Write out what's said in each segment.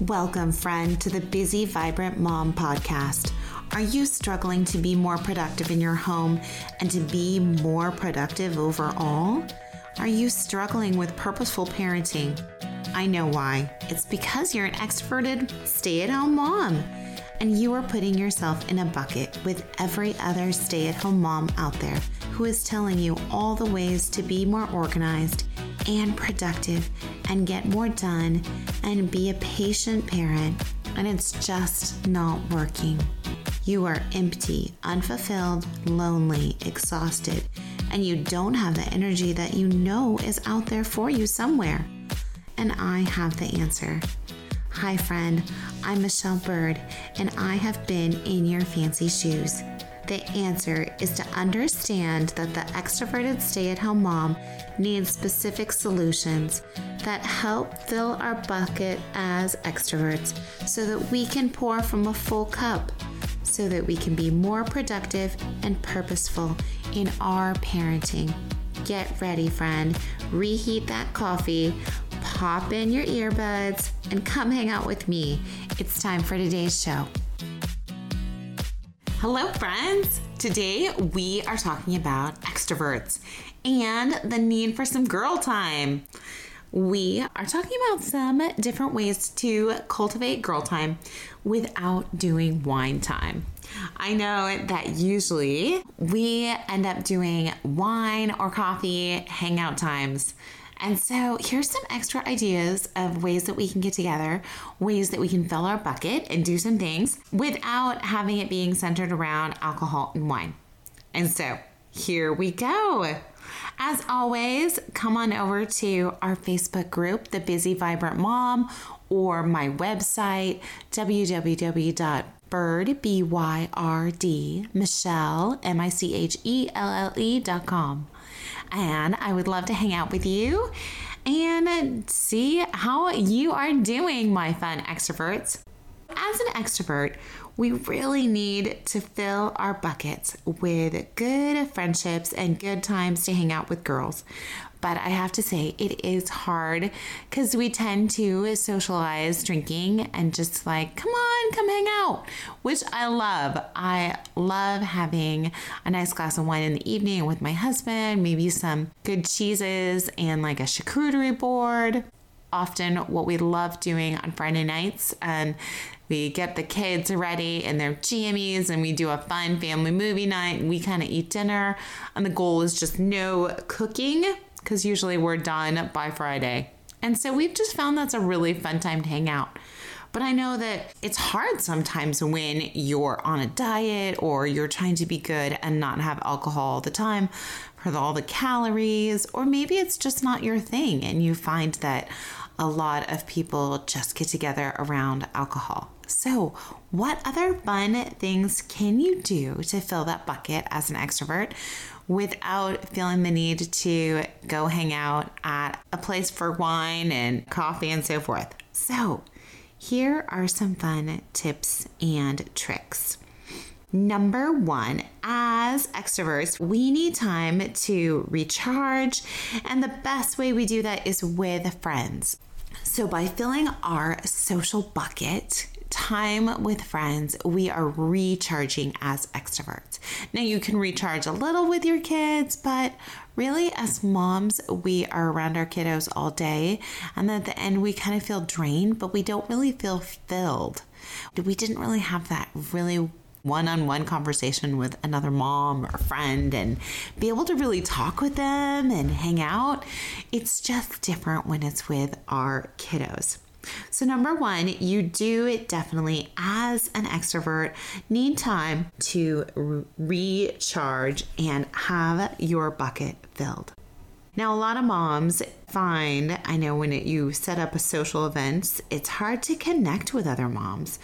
Welcome, friend, to the Busy Vibrant Mom podcast. Are you struggling to be more productive in your home and to be more productive overall? Are you struggling with purposeful parenting? I know why. It's because you're an extroverted stay at home mom and you are putting yourself in a bucket with every other stay at home mom out there who is telling you all the ways to be more organized and productive and get more done and be a patient parent, and it's just not working. You are empty, unfulfilled, lonely, exhausted, and you don't have the energy that you know is out there for you somewhere. And I have the answer. Hi, friend. I'm Michelle Byrd, and I have been in your fancy shoes. The answer is to understand that the extroverted stay at home mom needs specific solutions that help fill our bucket as extroverts so that we can pour from a full cup, so that we can be more productive and purposeful in our parenting. Get ready, friend. Reheat that coffee, pop in your earbuds, and come hang out with me. It's time for today's show. Hello, friends. Today we are talking about extroverts and the need for some girl time. We are talking about some different ways to cultivate girl time without doing wine time. I know that usually we end up doing wine or coffee hangout times. And so here's some extra ideas of ways that we can get together, ways that we can fill our bucket and do some things without having it being centered around alcohol and wine. And so here we go. As always, come on over to our Facebook group, The Busy Vibrant Mom, or my website, B-Y-R-D, Michelle, M-I-C-H-E-L-L-E dot com. And I would love to hang out with you and see how you are doing, my fun extroverts. As an extrovert, we really need to fill our buckets with good friendships and good times to hang out with girls. But I have to say, it is hard because we tend to socialize drinking and just like, come on, come hang out, which I love. I love having a nice glass of wine in the evening with my husband, maybe some good cheeses and like a charcuterie board often what we love doing on Friday nights. And we get the kids ready in their jammies and we do a fun family movie night and we kind of eat dinner. And the goal is just no cooking because usually we're done by Friday. And so we've just found that's a really fun time to hang out. But I know that it's hard sometimes when you're on a diet or you're trying to be good and not have alcohol all the time for all the calories, or maybe it's just not your thing and you find that a lot of people just get together around alcohol. So, what other fun things can you do to fill that bucket as an extrovert without feeling the need to go hang out at a place for wine and coffee and so forth? So, here are some fun tips and tricks. Number one, as extroverts, we need time to recharge, and the best way we do that is with friends. So, by filling our social bucket, time with friends, we are recharging as extroverts. Now, you can recharge a little with your kids, but really, as moms, we are around our kiddos all day. And at the end, we kind of feel drained, but we don't really feel filled. We didn't really have that really one on one conversation with another mom or friend and be able to really talk with them and hang out. It's just different when it's with our kiddos. So, number one, you do definitely, as an extrovert, need time to re- recharge and have your bucket filled. Now, a lot of moms find, I know when it, you set up a social events, it's hard to connect with other moms.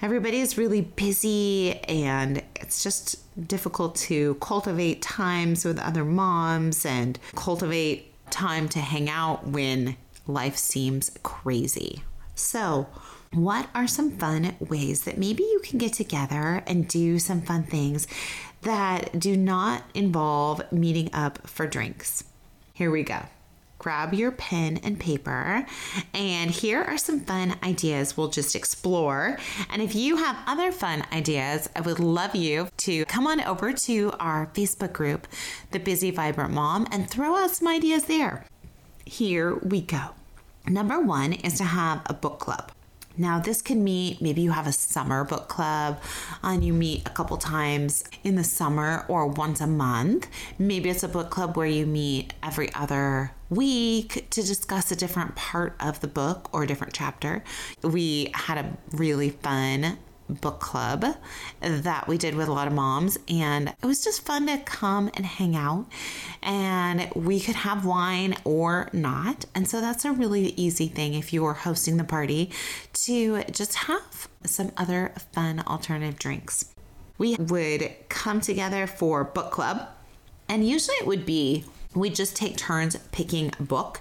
Everybody is really busy and it's just difficult to cultivate times with other moms and cultivate time to hang out when life seems crazy. So, what are some fun ways that maybe you can get together and do some fun things that do not involve meeting up for drinks? Here we go. grab your pen and paper. And here are some fun ideas we'll just explore. And if you have other fun ideas, I would love you to come on over to our Facebook group, The Busy Vibrant Mom, and throw out some ideas there. Here we go. Number one is to have a book club. Now, this can meet, maybe you have a summer book club and you meet a couple times in the summer or once a month. Maybe it's a book club where you meet every other week to discuss a different part of the book or a different chapter. We had a really fun book club that we did with a lot of moms and it was just fun to come and hang out and we could have wine or not and so that's a really easy thing if you are hosting the party to just have some other fun alternative drinks. We would come together for book club and usually it would be we just take turns picking a book.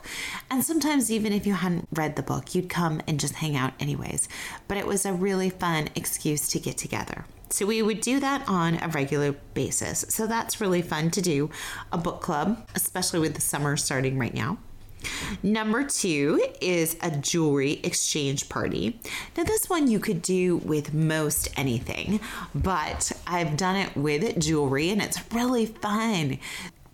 And sometimes, even if you hadn't read the book, you'd come and just hang out anyways. But it was a really fun excuse to get together. So we would do that on a regular basis. So that's really fun to do a book club, especially with the summer starting right now. Number two is a jewelry exchange party. Now, this one you could do with most anything, but I've done it with jewelry and it's really fun.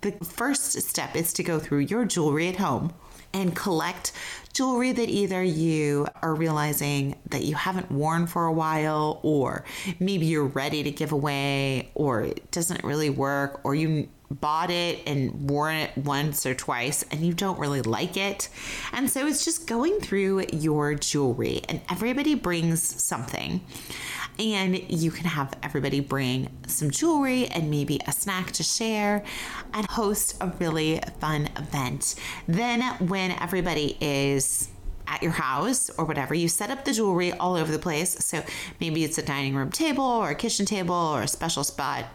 The first step is to go through your jewelry at home and collect jewelry that either you are realizing that you haven't worn for a while, or maybe you're ready to give away, or it doesn't really work, or you bought it and worn it once or twice and you don't really like it. And so it's just going through your jewelry, and everybody brings something and you can have everybody bring some jewelry and maybe a snack to share and host a really fun event. Then, when everybody is at your house or whatever, you set up the jewelry all over the place. So maybe it's a dining room table or a kitchen table or a special spot.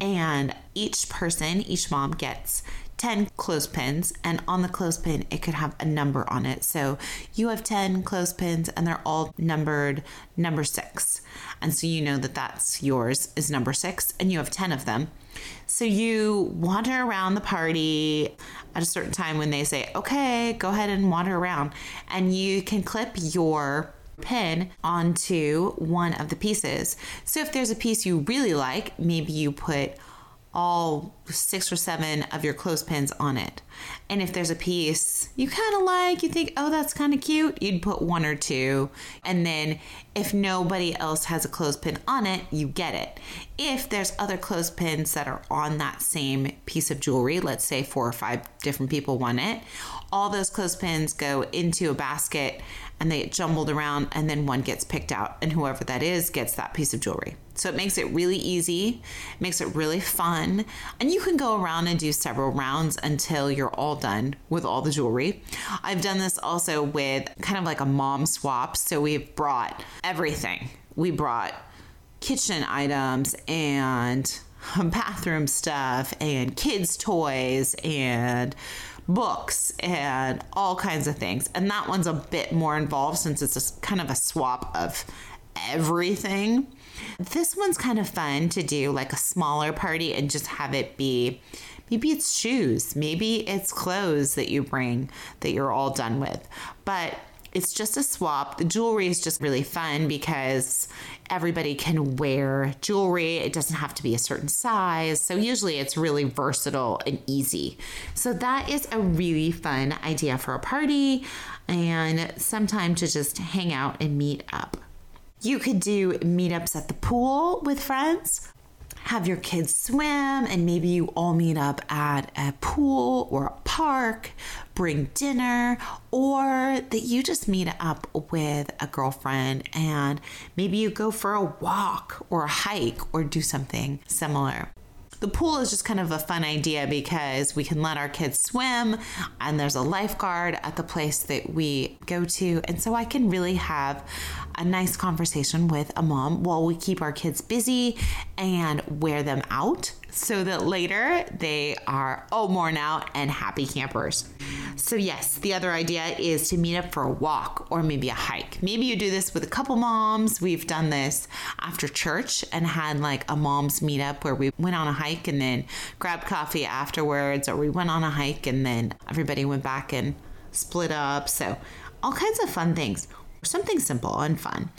And each person, each mom gets 10 clothespins, and on the clothespin, it could have a number on it. So you have 10 clothespins, and they're all numbered number six. And so you know that that's yours is number six, and you have 10 of them. So you wander around the party at a certain time when they say, okay, go ahead and wander around, and you can clip your pin onto one of the pieces. So if there's a piece you really like, maybe you put all six or seven of your clothespins on it. And if there's a piece you kind of like, you think, oh, that's kind of cute, you'd put one or two. And then if nobody else has a clothespin on it, you get it. If there's other clothespins that are on that same piece of jewelry, let's say four or five different people want it, all those clothespins go into a basket and they get jumbled around, and then one gets picked out, and whoever that is gets that piece of jewelry. So it makes it really easy, makes it really fun, and you can go around and do several rounds until you're all done with all the jewelry. I've done this also with kind of like a mom swap. So we've brought everything. We brought kitchen items and bathroom stuff and kids' toys and books and all kinds of things. And that one's a bit more involved since it's kind of a swap of everything. This one's kind of fun to do like a smaller party and just have it be maybe it's shoes, maybe it's clothes that you bring that you're all done with. But it's just a swap. The jewelry is just really fun because everybody can wear jewelry. It doesn't have to be a certain size. So usually it's really versatile and easy. So that is a really fun idea for a party and sometime to just hang out and meet up. You could do meetups at the pool with friends have your kids swim and maybe you all meet up at a pool or a park, bring dinner, or that you just meet up with a girlfriend and maybe you go for a walk or a hike or do something similar the pool is just kind of a fun idea because we can let our kids swim and there's a lifeguard at the place that we go to. And so I can really have a nice conversation with a mom while we keep our kids busy and wear them out. So that later they are all worn out and happy campers. So, yes, the other idea is to meet up for a walk or maybe a hike. Maybe you do this with a couple moms. We've done this after church and had like a mom's meetup where we went on a hike and then grabbed coffee afterwards, or we went on a hike and then everybody went back and split up. So, all kinds of fun things. Something simple and fun.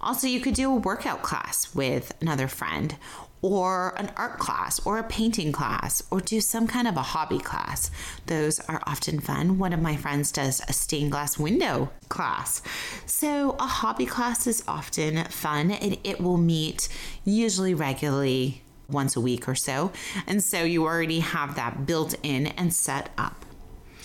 Also, you could do a workout class with another friend or an art class or a painting class or do some kind of a hobby class. Those are often fun. One of my friends does a stained glass window class. So, a hobby class is often fun and it will meet usually regularly once a week or so. And so you already have that built in and set up.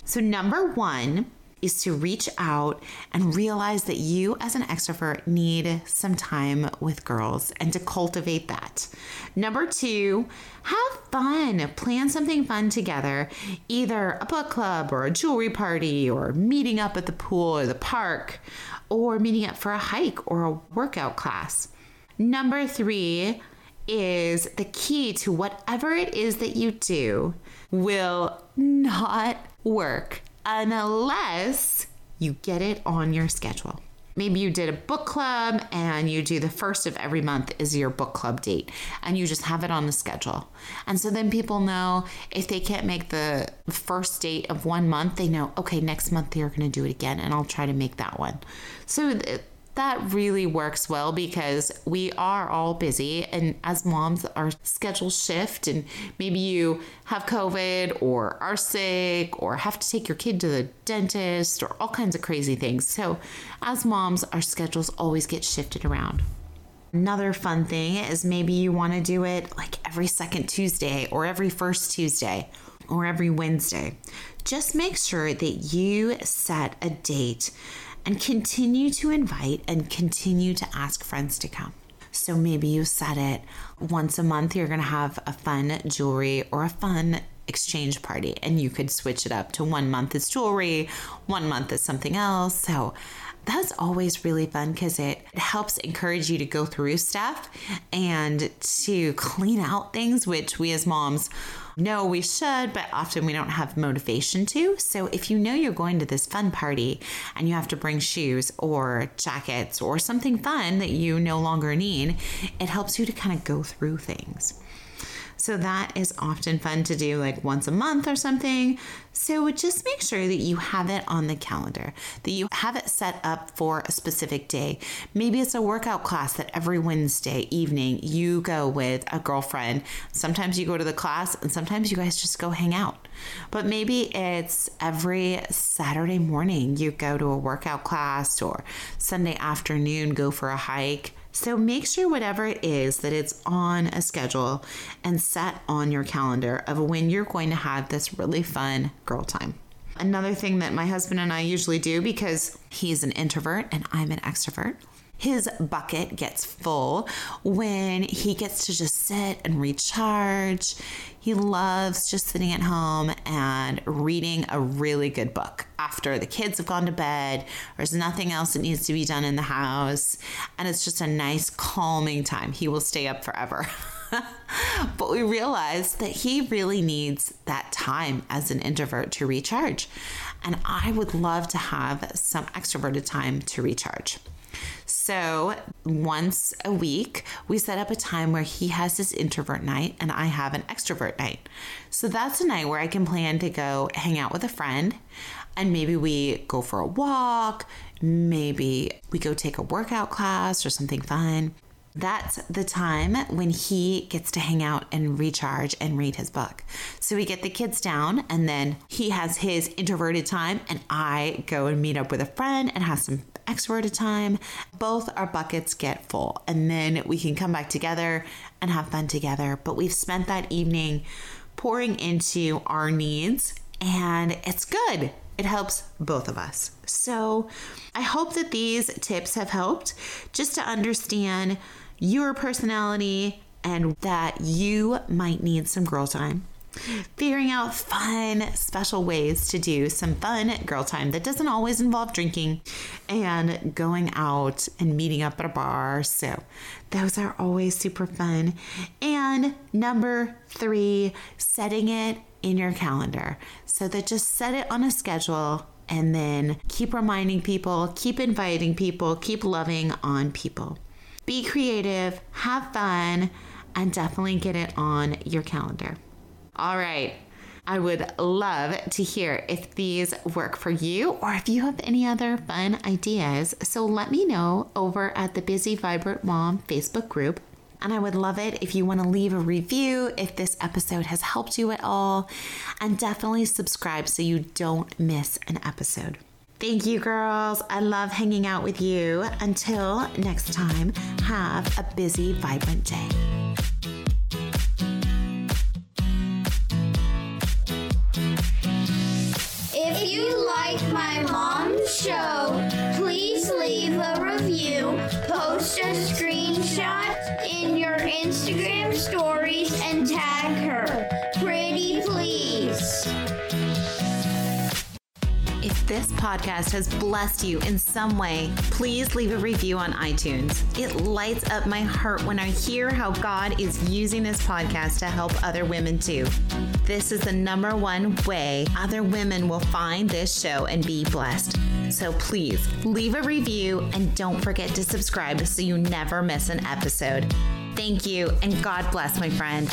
So, number one, is to reach out and realize that you, as an extrovert, need some time with girls and to cultivate that. Number two, have fun. Plan something fun together, either a book club or a jewelry party or meeting up at the pool or the park or meeting up for a hike or a workout class. Number three, is the key to whatever it is that you do will not work unless you get it on your schedule. Maybe you did a book club and you do the first of every month is your book club date and you just have it on the schedule. And so then people know if they can't make the first date of one month, they know, okay, next month they're going to do it again and I'll try to make that one. So that really works well because we are all busy and as moms our schedules shift and maybe you have covid or are sick or have to take your kid to the dentist or all kinds of crazy things. So as moms our schedules always get shifted around. Another fun thing is maybe you want to do it like every second Tuesday or every first Tuesday or every Wednesday. Just make sure that you set a date and continue to invite and continue to ask friends to come. So maybe you set it once a month, you're going to have a fun jewelry or a fun exchange party, and you could switch it up to one month is jewelry, one month is something else. So that's always really fun because it helps encourage you to go through stuff and to clean out things, which we as moms know we should, but often we don't have motivation to. So if you know you're going to this fun party and you have to bring shoes or jackets or something fun that you no longer need, it helps you to kind of go through things. So that is often fun to do like once a month or something. So just make sure that you have it on the calendar, that you have it set up for a specific day. Maybe it's a workout class that every Wednesday evening you go with a girlfriend. Sometimes you go to the class and sometimes you guys just go hang out. But maybe it's every Saturday morning you go to a workout class or Sunday afternoon go for a hike. So make sure whatever it is that it's on a schedule and set on your calendar of when you're going to have this really fun girl time. Another thing that my husband and I usually do because he's an introvert and I'm an extrovert his bucket gets full when he gets to just sit and recharge. He loves just sitting at home and reading a really good book after the kids have gone to bed. There's nothing else that needs to be done in the house, and it's just a nice, calming time. He will stay up forever. but we realized that he really needs that time as an introvert to recharge. And I would love to have some extroverted time to recharge. So once a week, we set up a time where he has his introvert night and I have an extrovert night. So that's a night where I can plan to go hang out with a friend and maybe we go for a walk, maybe we go take a workout class or something fun. That's the time when he gets to hang out and recharge and read his book. So we get the kids down, and then he has his introverted time, and I go and meet up with a friend and have some extroverted time. Both our buckets get full, and then we can come back together and have fun together. But we've spent that evening pouring into our needs, and it's good. It helps both of us. So I hope that these tips have helped just to understand your personality and that you might need some girl time. Figuring out fun, special ways to do some fun girl time that doesn't always involve drinking and going out and meeting up at a bar. So, those are always super fun. And number three, setting it in your calendar so that just set it on a schedule and then keep reminding people, keep inviting people, keep loving on people. Be creative, have fun, and definitely get it on your calendar. All right. I would love to hear if these work for you or if you have any other fun ideas. So let me know over at the Busy Vibrant Mom Facebook group. And I would love it if you want to leave a review if this episode has helped you at all. And definitely subscribe so you don't miss an episode. Thank you, girls. I love hanging out with you. Until next time, have a busy, vibrant day. Like my mom's show, please leave a review, post a screenshot in your Instagram stories, and tag her. Pretty please. This podcast has blessed you in some way, please leave a review on iTunes. It lights up my heart when I hear how God is using this podcast to help other women too. This is the number one way other women will find this show and be blessed. So please leave a review and don't forget to subscribe so you never miss an episode. Thank you and God bless, my friend.